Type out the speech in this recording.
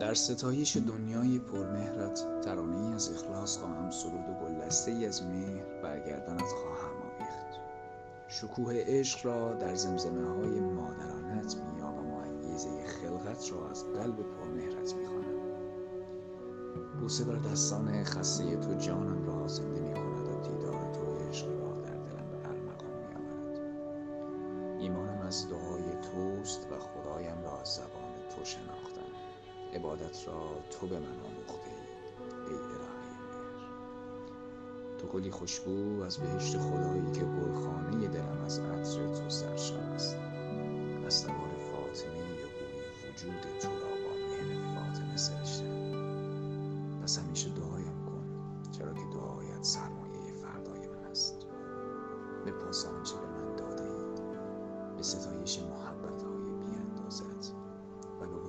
در ستایش دنیای پرمهرت ترانه از اخلاص خواهم سرود و گلدسته ای از مهر برگردانت خواهم آویخت. شکوه عشق را در زمزمه های مادرانت مییابم و انگیزه خلقت را از قلب پرمهرت می‌خوانم. بوسه بر دستان خسته تو جانم را زنده می‌کند و دیدار تو عشق را در دلم به ارمغان میآورد. ایمانم از دعای توست و خدایم را از زبان تو شناختم عبادت را تو به من آموخته ای مهر. تو گلی خوشبو از بهشت خدایی که گلخانه دلم از عطر تو سرشار است استوار فاطمه و بوی وجود تو را با مهر فاطمه سرشتم. پس همیشه دعایم کن چرا که دعایت سرمایه فردای من است. بپاس آنچه به من داده ای به ستایش محبت